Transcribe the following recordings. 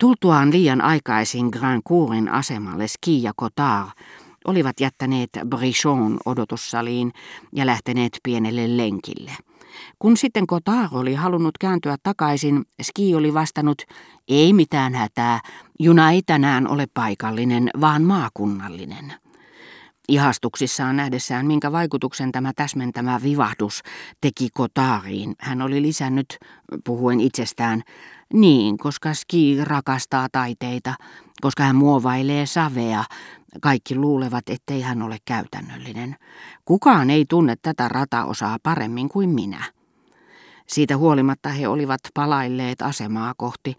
Tultuaan liian aikaisin Grand Courin asemalle Ski ja Cotard olivat jättäneet Brichon odotussaliin ja lähteneet pienelle lenkille. Kun sitten Cotard oli halunnut kääntyä takaisin, Ski oli vastannut, ei mitään hätää, juna ei tänään ole paikallinen, vaan maakunnallinen. Ihastuksissaan nähdessään, minkä vaikutuksen tämä täsmentämä vivahdus teki Kotaariin, hän oli lisännyt, puhuen itsestään, niin, koska Ski rakastaa taiteita, koska hän muovailee savea, kaikki luulevat, ettei hän ole käytännöllinen. Kukaan ei tunne tätä rataosaa paremmin kuin minä. Siitä huolimatta he olivat palailleet asemaa kohti,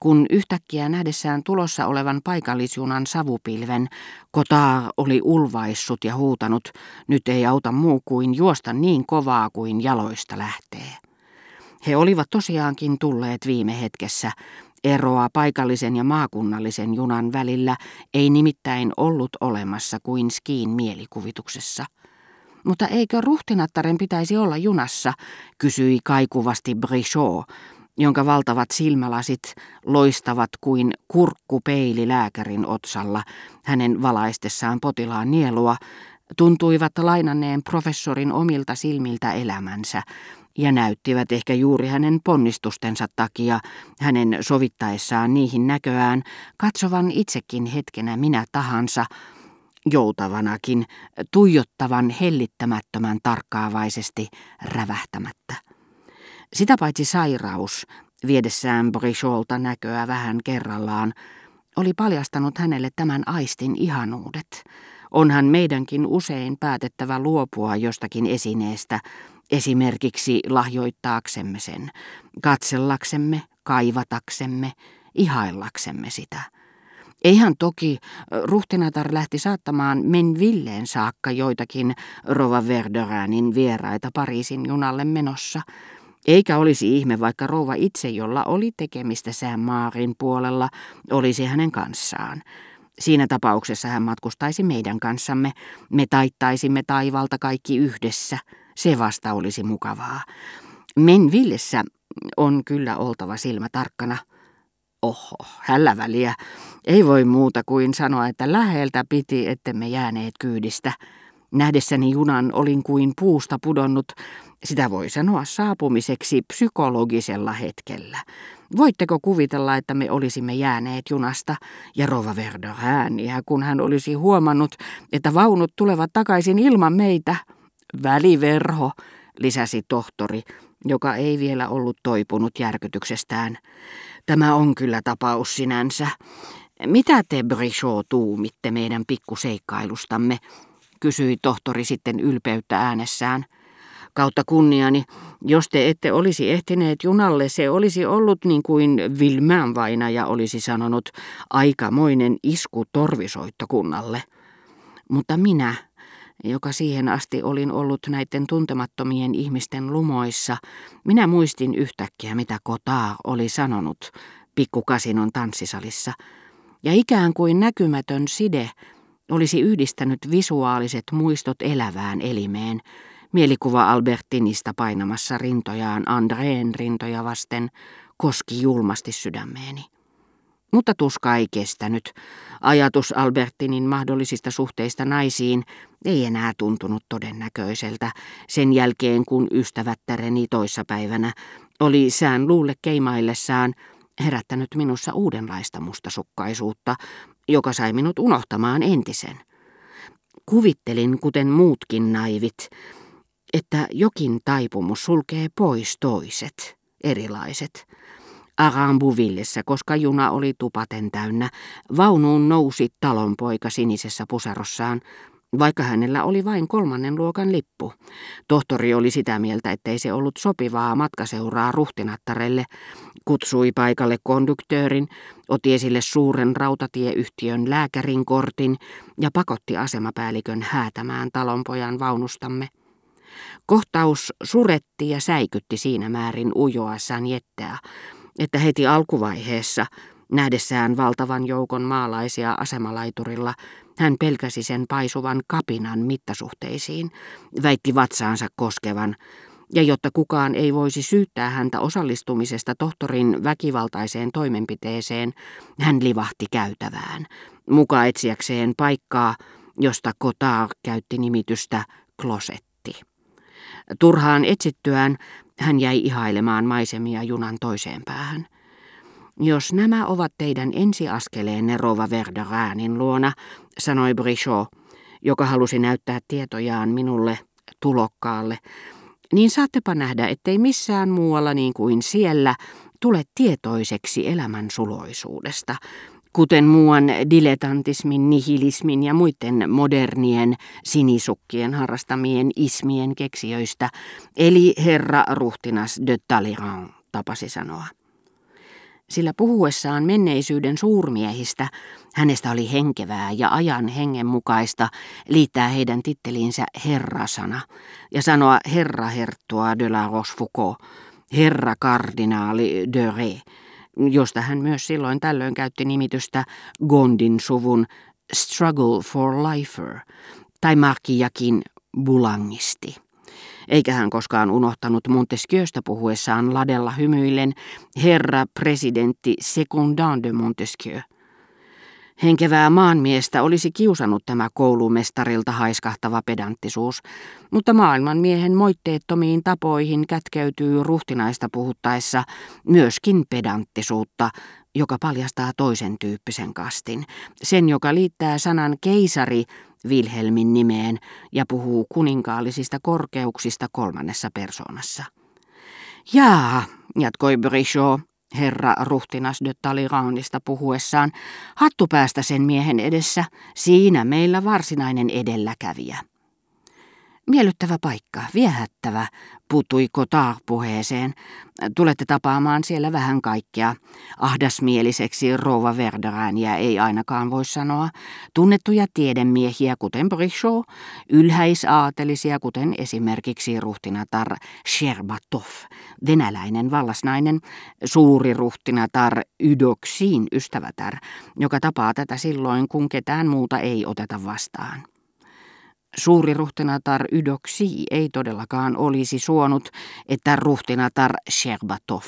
kun yhtäkkiä nähdessään tulossa olevan paikallisjunan savupilven, Kotaa oli ulvaissut ja huutanut, nyt ei auta muu kuin juosta niin kovaa kuin jaloista lähtee. He olivat tosiaankin tulleet viime hetkessä. Eroa paikallisen ja maakunnallisen junan välillä ei nimittäin ollut olemassa kuin skiin mielikuvituksessa. Mutta eikö ruhtinattaren pitäisi olla junassa, kysyi kaikuvasti Brichot, jonka valtavat silmälasit loistavat kuin kurkkupeili lääkärin otsalla hänen valaistessaan potilaan nielua, tuntuivat lainanneen professorin omilta silmiltä elämänsä ja näyttivät ehkä juuri hänen ponnistustensa takia, hänen sovittaessaan niihin näköään, katsovan itsekin hetkenä minä tahansa, joutavanakin, tuijottavan hellittämättömän tarkkaavaisesti, rävähtämättä. Sitä paitsi sairaus, viedessään Bricholta näköä vähän kerrallaan, oli paljastanut hänelle tämän aistin ihanuudet. Onhan meidänkin usein päätettävä luopua jostakin esineestä, esimerkiksi lahjoittaaksemme sen, katsellaksemme, kaivataksemme, ihaillaksemme sitä. Eihän toki ruhtinatar lähti saattamaan Menvilleen saakka joitakin Rova Verderänin vieraita Pariisin junalle menossa – eikä olisi ihme, vaikka rouva itse, jolla oli tekemistä sään Maarin puolella, olisi hänen kanssaan. Siinä tapauksessa hän matkustaisi meidän kanssamme, me taittaisimme taivalta kaikki yhdessä. Se vasta olisi mukavaa. Menvillessä on kyllä oltava silmä tarkkana. Oho, hällä väliä. Ei voi muuta kuin sanoa, että läheltä piti, ettemme jääneet kyydistä. Nähdessäni junan olin kuin puusta pudonnut, sitä voi sanoa saapumiseksi psykologisella hetkellä. Voitteko kuvitella, että me olisimme jääneet junasta ja Rova Verder ääniä, kun hän olisi huomannut, että vaunut tulevat takaisin ilman meitä? Väliverho, lisäsi tohtori, joka ei vielä ollut toipunut järkytyksestään. Tämä on kyllä tapaus sinänsä. Mitä te, Brichot, tuumitte meidän pikkuseikkailustamme? kysyi tohtori sitten ylpeyttä äänessään. Kautta kunniani, jos te ette olisi ehtineet junalle, se olisi ollut niin kuin Vilmään vainaja olisi sanonut, aikamoinen isku torvisoittokunnalle. Mutta minä, joka siihen asti olin ollut näiden tuntemattomien ihmisten lumoissa, minä muistin yhtäkkiä, mitä Kotaa oli sanonut pikkukasinon tanssisalissa. Ja ikään kuin näkymätön side olisi yhdistänyt visuaaliset muistot elävään elimeen, mielikuva Albertinista painamassa rintojaan Andreen rintoja vasten koski julmasti sydämeeni. Mutta tuska ei kestänyt. Ajatus Albertinin mahdollisista suhteista naisiin ei enää tuntunut todennäköiseltä sen jälkeen, kun ystävättäreni toissapäivänä oli sään luulle keimaillessaan herättänyt minussa uudenlaista mustasukkaisuutta, joka sai minut unohtamaan entisen. Kuvittelin, kuten muutkin naivit, että jokin taipumus sulkee pois toiset, erilaiset. Arambuvillessä, koska juna oli tupaten täynnä, vaunuun nousi talonpoika sinisessä puserossaan, vaikka hänellä oli vain kolmannen luokan lippu. Tohtori oli sitä mieltä, ettei se ollut sopivaa matkaseuraa ruhtinattarelle, kutsui paikalle konduktöörin, otti esille suuren rautatieyhtiön lääkärin kortin ja pakotti asemapäällikön häätämään talonpojan vaunustamme. Kohtaus suretti ja säikytti siinä määrin ujoa Sanjettea, että heti alkuvaiheessa, nähdessään valtavan joukon maalaisia asemalaiturilla, hän pelkäsi sen paisuvan kapinan mittasuhteisiin, väitti vatsaansa koskevan, ja jotta kukaan ei voisi syyttää häntä osallistumisesta tohtorin väkivaltaiseen toimenpiteeseen, hän livahti käytävään, muka etsiäkseen paikkaa, josta Kotar käytti nimitystä klosetti. Turhaan etsittyään hän jäi ihailemaan maisemia junan toiseen päähän. Jos nämä ovat teidän ensiaskeleenne Rova Verderäänin luona, sanoi Brichot, joka halusi näyttää tietojaan minulle tulokkaalle, niin saattepa nähdä, ettei missään muualla niin kuin siellä tule tietoiseksi elämän suloisuudesta, kuten muuan diletantismin, nihilismin ja muiden modernien sinisukkien harrastamien ismien keksijöistä, eli herra ruhtinas de Talleyrand tapasi sanoa. Sillä puhuessaan menneisyyden suurmiehistä hänestä oli henkevää ja ajan hengen mukaista liittää heidän titteliinsä herrasana ja sanoa herra herttua de la Rochefoucauld, herra kardinaali de Ré, josta hän myös silloin tällöin käytti nimitystä Gondin suvun Struggle for Lifer tai Markiakin Bulangisti eikä hän koskaan unohtanut Montesquieusta puhuessaan ladella hymyillen herra presidentti secondant de Montesquieu. Henkevää maanmiestä olisi kiusannut tämä koulumestarilta haiskahtava pedanttisuus, mutta maailmanmiehen moitteettomiin tapoihin kätkeytyy ruhtinaista puhuttaessa myöskin pedanttisuutta, joka paljastaa toisen tyyppisen kastin, sen joka liittää sanan keisari Wilhelmin nimeen ja puhuu kuninkaallisista korkeuksista kolmannessa persoonassa. Jaa, jatkoi Brichot, herra ruhtinas de Talleyrandista puhuessaan, hattupäästä sen miehen edessä, siinä meillä varsinainen edelläkävijä. Miellyttävä paikka, viehättävä, puuttui Kotar puheeseen. Tulette tapaamaan siellä vähän kaikkea. Ahdasmieliseksi rouva Verderääniä ei ainakaan voi sanoa. Tunnettuja tiedemiehiä, kuten Brichot, ylhäisaatelisia, kuten esimerkiksi ruhtinatar Sherbatov, venäläinen vallasnainen, suuri ruhtinatar Ydoksin ystävätär, joka tapaa tätä silloin, kun ketään muuta ei oteta vastaan. Suuri ruhtinatar Ydoksi ei todellakaan olisi suonut, että ruhtinatar Sherbatov,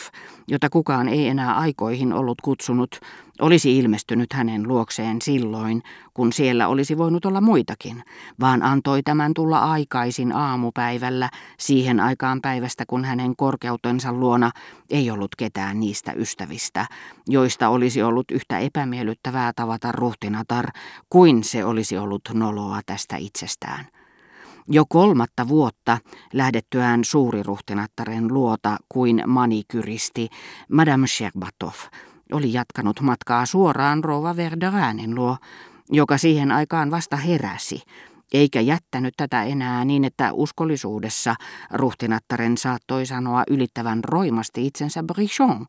jota kukaan ei enää aikoihin ollut kutsunut, olisi ilmestynyt hänen luokseen silloin, kun siellä olisi voinut olla muitakin, vaan antoi tämän tulla aikaisin aamupäivällä siihen aikaan päivästä, kun hänen korkeutensa luona ei ollut ketään niistä ystävistä, joista olisi ollut yhtä epämiellyttävää tavata ruhtinatar kuin se olisi ollut noloa tästä itsestään. Jo kolmatta vuotta lähdettyään suuriruhtinattaren luota kuin manikyristi Madame Sherbatov oli jatkanut matkaa suoraan Rova Verderäänin luo, joka siihen aikaan vasta heräsi, eikä jättänyt tätä enää niin, että uskollisuudessa ruhtinattaren saattoi sanoa ylittävän roimasti itsensä Brichon,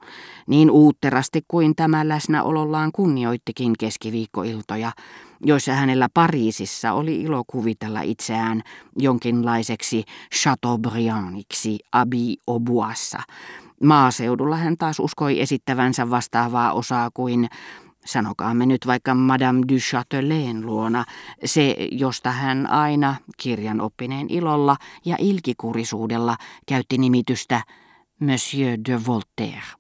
niin uutterasti kuin tämä läsnäolollaan kunnioittikin keskiviikkoiltoja, joissa hänellä Pariisissa oli ilo kuvitella itseään jonkinlaiseksi Chateaubriandiksi Abi Obuassa. Maaseudulla hän taas uskoi esittävänsä vastaavaa osaa kuin sanokaamme nyt vaikka Madame du Châtelain luona, se, josta hän aina kirjan oppineen ilolla ja ilkikurisuudella käytti nimitystä Monsieur de Voltaire.